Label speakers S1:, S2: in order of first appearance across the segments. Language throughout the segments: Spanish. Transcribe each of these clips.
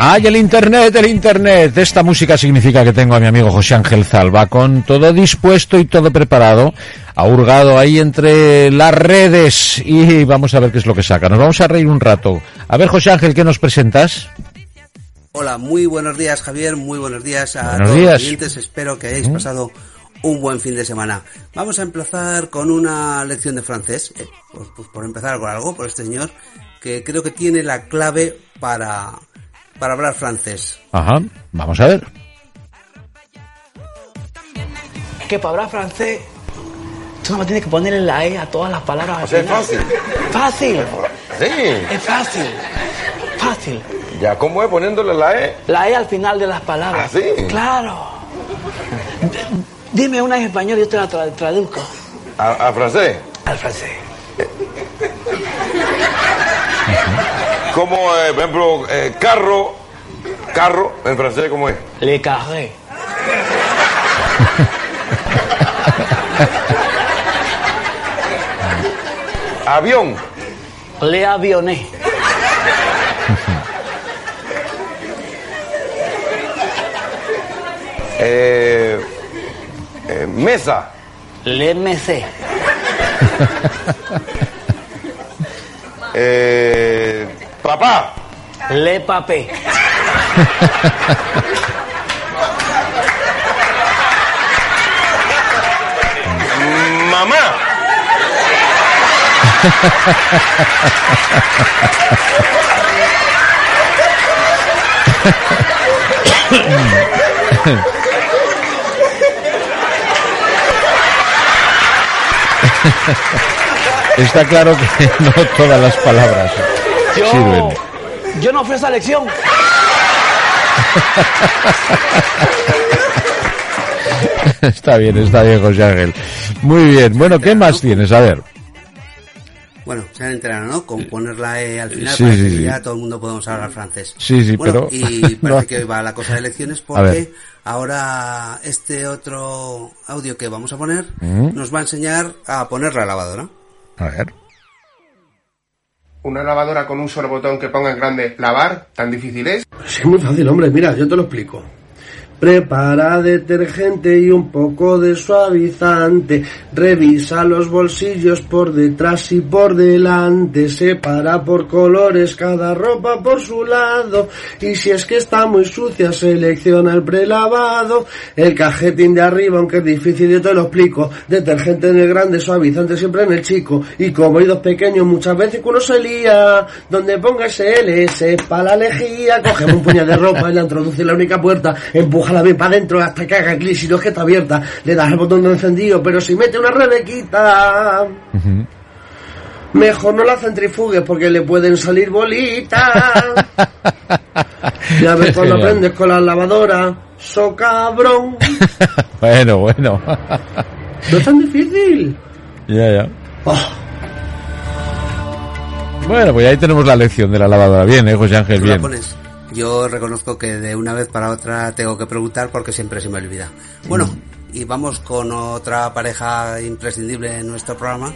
S1: ¡Ay, el internet, el internet! Esta música significa que tengo a mi amigo José Ángel Zalba con todo dispuesto y todo preparado, ha hurgado ahí entre las redes y vamos a ver qué es lo que saca. Nos vamos a reír un rato. A ver, José Ángel, ¿qué nos presentas?
S2: Hola, muy buenos días, Javier. Muy buenos días a
S1: Buenos
S2: todos
S1: días.
S2: los oyentes. Espero que hayáis
S1: ¿Mm?
S2: pasado un buen fin de semana. Vamos a empezar con una lección de francés. Eh, pues por empezar con algo, por este señor, que creo que tiene la clave para, para hablar francés.
S1: Ajá, vamos a ver.
S3: que para hablar francés, tú no tienes que ponerle la E a todas las palabras. al
S4: sea, es fácil.
S3: Fácil.
S4: Sí.
S3: Es fácil. Fácil.
S4: Ya, ¿cómo es poniéndole la E?
S3: La E al final de las palabras.
S4: ¿Ah, sí?
S3: Claro. D- Dime una en español y yo te la tra- traduzco
S4: ¿A, a francés?
S3: al francés.
S4: Como, eh, por ejemplo, eh, carro, carro, en francés, ¿cómo es?
S3: Le carré.
S4: Avión,
S3: Le avioné.
S4: eh, eh, mesa,
S3: Le mecé.
S4: eh, papá,
S3: Le papé.
S4: mamá,
S1: Está claro que no todas las palabras
S3: Yo,
S1: sirven.
S3: yo no fui a esa lección.
S1: Está bien, está bien, José Ángel. Muy bien. Bueno, ¿qué más tienes? A ver.
S2: Bueno, se han enterado, ¿no? Con poner la E al final
S1: Sí,
S2: para
S1: sí,
S2: que
S1: sí.
S2: ya todo el mundo podamos hablar francés.
S1: Sí, sí,
S2: Bueno,
S1: pero-
S2: Y parece
S1: no.
S2: que va la cosa de elecciones porque ahora este otro audio que vamos a poner
S1: Mm.
S2: nos va a enseñar a poner la lavadora.
S1: A ver.
S5: Una lavadora con un solo botón que ponga en grande lavar, tan difícil es.
S6: Sí, es muy fácil, hombre. Mira, yo te lo explico. Prepara detergente y un poco de suavizante. Revisa los bolsillos por detrás y por delante. Separa por colores cada ropa por su lado. Y si es que está muy sucia, selecciona el prelavado. El cajetín de arriba, aunque es difícil, yo te lo explico. Detergente en el grande, suavizante siempre en el chico. Y como hay dos pequeños, muchas veces uno se lía. Donde ponga SLS para la lejía. Cogemos un puñado de ropa y la introduce en la única puerta. Empújala bien para adentro hasta que haga clic. Si no es que está abierta, le das el botón de encendido. Pero si mete una rebequita. Mejor no la centrifugues porque le pueden salir bolitas. Ya ves cuando aprendes con la lavadora. So cabrón.
S1: Bueno, bueno.
S6: No es tan difícil.
S1: ya, ya.
S6: Oh,
S1: Bueno, pues ahí tenemos la lección de la lavadora. Bien, ¿eh, José Ángel?
S2: La
S1: Bien.
S2: pones. Yo reconozco que de una vez para otra tengo que preguntar porque siempre se me olvida. Bueno,
S1: Mm.
S2: y vamos con otra pareja imprescindible en nuestro programa,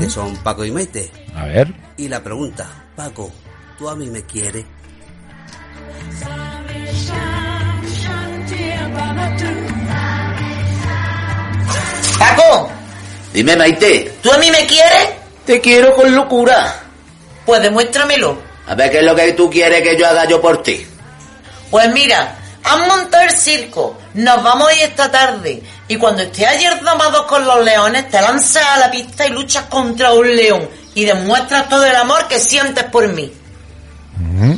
S2: que son Paco y Maite.
S1: A ver.
S2: Y la pregunta, Paco, ¿tú a mí me quieres?
S7: Paco, dime Maite, ¿tú a mí me quieres? Te quiero con locura.
S8: Pues demuéstramelo.
S7: A ver qué es lo que tú quieres que yo haga yo por ti.
S8: Pues mira, han montado el circo, nos vamos ir esta tarde y cuando estés ayer domados con los leones te lanzas a la pista y luchas contra un león y demuestras todo el amor que sientes por mí.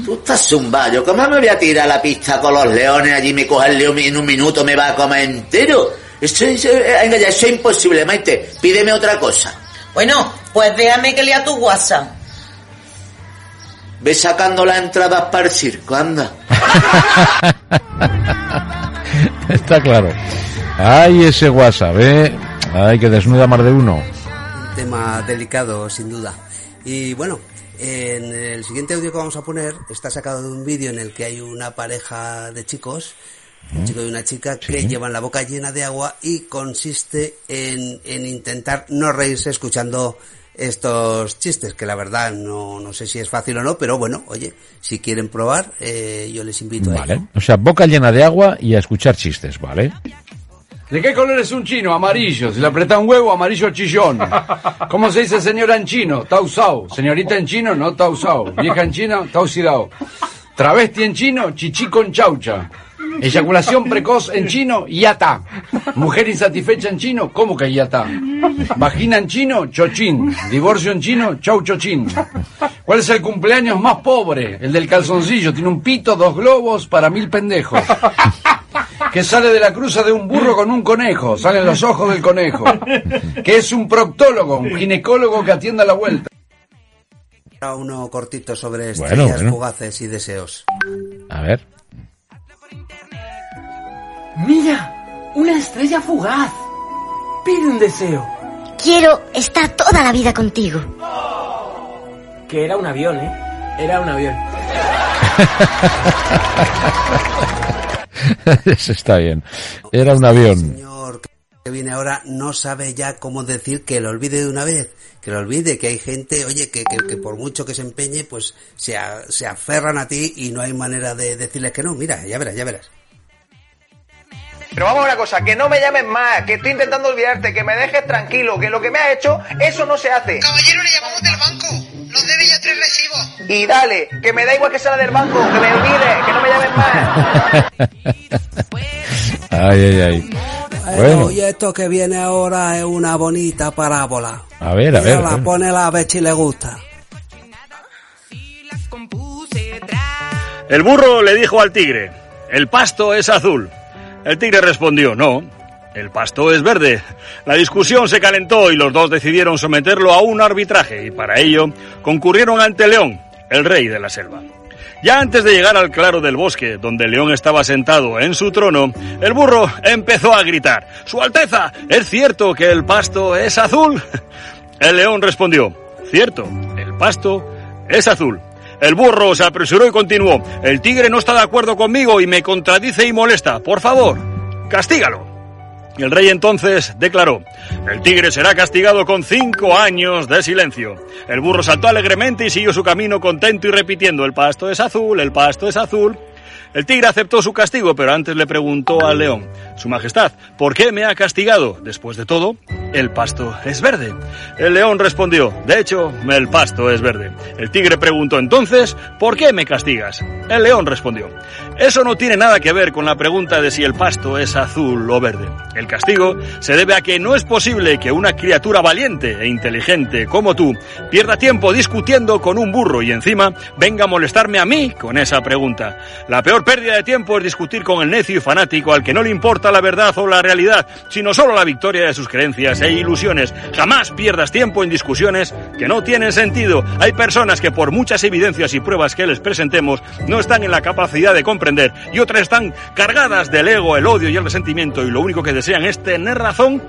S7: Tú estás zumbayo, ¿cómo me voy a tirar a la pista con los leones allí me coge el león y en un minuto me va a comer entero? Eso, eso- eh, eso es imposible, Maite. Pídeme otra cosa.
S8: Bueno, pues déjame que lea tu WhatsApp.
S7: Ve sacando las entradas para el circo, anda.
S1: Está claro. Ay, ese WhatsApp, ¿eh? Ay, que desnuda más de uno.
S2: Un tema delicado, sin duda. Y bueno, en el siguiente audio que vamos a poner está sacado de un vídeo en el que hay una pareja de chicos, un chico y una chica, que llevan la boca llena de agua y consiste en, en intentar no reírse escuchando estos chistes, que la verdad no, no sé si es fácil o no, pero bueno, oye, si quieren probar, eh, yo les invito a ello.
S1: Vale. O sea, boca llena de agua y a escuchar chistes, ¿vale?
S9: ¿De qué color es un chino? Amarillo. Si le aprieta un huevo, amarillo chillón. ¿Cómo se dice señora en chino? Tausao. Señorita en chino, no tausao. Vieja en chino, tausidao. Travesti en chino, chichi con chaucha. Eyaculación precoz en chino, yata. Mujer insatisfecha en chino, ¿cómo que yata? Vagina en chino, chochín. Divorcio en chino, chau chochín. ¿Cuál es el cumpleaños más pobre? El del calzoncillo. Tiene un pito, dos globos para mil pendejos. Que sale de la cruza de un burro con un conejo. Salen los ojos del conejo. Que es un proctólogo, un ginecólogo que atiende a la vuelta.
S2: Uno cortito sobre
S1: Bueno,
S2: estrellas
S1: bueno.
S2: fugaces y deseos.
S1: A ver.
S3: Mira, una estrella fugaz. Pide un deseo.
S10: Quiero estar toda la vida contigo.
S3: Que era un avión, ¿eh? Era un avión.
S1: Eso está bien. Era un avión.
S2: señor que viene ahora no sabe ya cómo decir que lo olvide de una vez, que lo olvide, que hay gente, oye, que, que, que por mucho que se empeñe, pues se, a- se aferran a ti y no hay manera de decirles que no. Mira, ya verás, ya verás.
S11: Pero vamos a una cosa, que no me llames más, que estoy intentando olvidarte, que me dejes tranquilo, que lo que me has hecho, eso no se hace.
S12: Caballero, le llamamos del banco. Nos debe ya tres recibos.
S11: Y dale, que me da igual que sea la del banco, que me olvides, que no me llames más.
S1: Ay, ay, ay. Bueno,
S2: Oye, esto que viene ahora es una bonita parábola.
S1: a ver, a ver. a
S2: la pone a ver si le gusta.
S13: El burro le dijo al tigre, el pasto es azul. El tigre respondió, no, el pasto es verde. La discusión se calentó y los dos decidieron someterlo a un arbitraje y para ello concurrieron ante León, el rey de la selva. Ya antes de llegar al claro del bosque, donde león estaba sentado en su trono, el burro empezó a gritar, Su Alteza, ¿es cierto que el pasto es azul? El león respondió, cierto, el pasto es azul. El burro se apresuró y continuó, el tigre no está de acuerdo conmigo y me contradice y molesta. Por favor, castígalo. El rey entonces declaró, el tigre será castigado con cinco años de silencio. El burro saltó alegremente y siguió su camino contento y repitiendo, el pasto es azul, el pasto es azul. El tigre aceptó su castigo, pero antes le preguntó al león, Su Majestad, ¿por qué me ha castigado? Después de todo, el pasto es verde. El león respondió, de hecho, el pasto es verde. El tigre preguntó entonces, ¿por qué me castigas? El león respondió, eso no tiene nada que ver con la pregunta de si el pasto es azul o verde. El castigo se debe a que no es posible que una criatura valiente e inteligente como tú pierda tiempo discutiendo con un burro y encima venga a molestarme a mí con esa pregunta. Peor pérdida de tiempo es discutir con el necio y fanático al que no le importa la verdad o la realidad, sino solo la victoria de sus creencias e ilusiones. Jamás pierdas tiempo en discusiones que no tienen sentido. Hay personas que por muchas evidencias y pruebas que les presentemos no están en la capacidad de comprender y otras están cargadas del ego, el odio y el resentimiento y lo único que desean es tener razón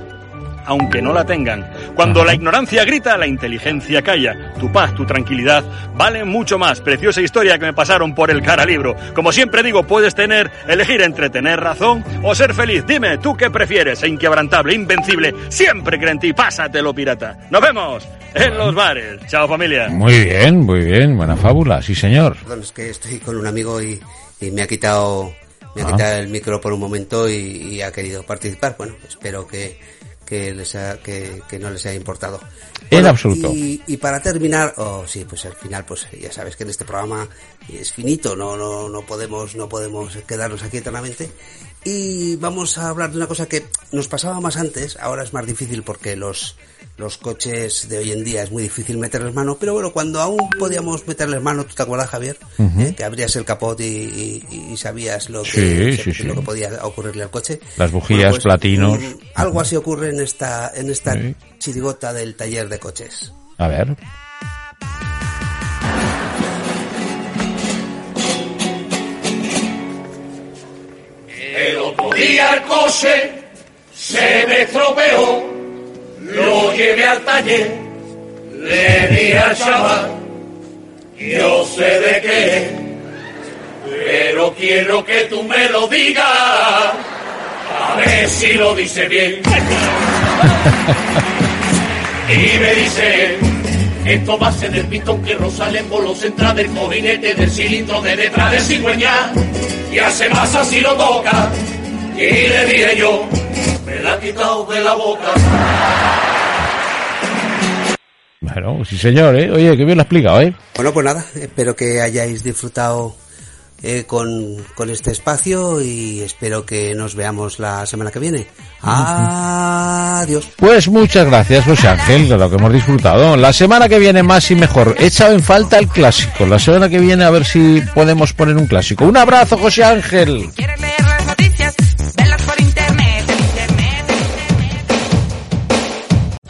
S13: aunque no la tengan. Cuando la ignorancia grita, la inteligencia calla. Tu paz, tu tranquilidad valen mucho más. Preciosa historia que me pasaron por el cara libro. Como siempre digo, puedes tener, elegir entre tener razón o ser feliz. Dime, ¿tú qué prefieres? Inquebrantable, invencible, siempre cree en ti. Pásatelo, pirata. Nos vemos en los bares. Chao, familia.
S1: Muy bien, muy bien. Buena fábula, sí, señor.
S2: Perdón, es que estoy con un amigo y, y me ha quitado me ha
S1: Ah.
S2: quitado el micro por un momento y, y ha querido participar. Bueno, espero que que les ha- que, que no les haya importado.
S1: En absoluto.
S2: Y, y para terminar, oh sí, pues al final, pues ya sabes que en este programa es finito, no, no, no podemos, no podemos quedarnos aquí eternamente. Y vamos a hablar de una cosa que nos pasaba más antes, ahora es más difícil porque los, los coches de hoy en día es muy difícil meterles mano, pero bueno, cuando aún podíamos meterles mano, ¿tú te acuerdas, Javier? ¿Eh? Que abrías el capot y, y- y sabías lo que,
S1: Sí, sí, sí.
S2: lo que podía ocurrirle al coche.
S1: Las bujías, platinos.
S2: mm, algo así ocurre en en esta, en esta
S1: sí.
S2: chirigota del taller de coches.
S1: A ver.
S14: El otro día el coche se me estropeó, lo llevé al taller, le di al chaval, yo sé de qué, pero quiero que tú me lo digas, a ver si lo dice bien. Y me dice, esto va a ser el pistón que Rosales bolos entra del cojinete del cilindro de detrás de cigüeña y hace masa si lo toca. Y le dije yo, me la ha quitado de la boca.
S1: Bueno, sí señor, ¿eh? Oye, que bien lo ha explicado, ¿eh?
S2: Bueno, pues nada, espero que hayáis disfrutado eh, con, con este espacio y espero que nos veamos la semana que viene. Adiós.
S1: Pues muchas gracias, José Ángel, de lo que hemos disfrutado. La semana que viene más y mejor. He echado en falta el clásico. La semana que viene a ver si podemos poner un clásico. Un abrazo, José Ángel.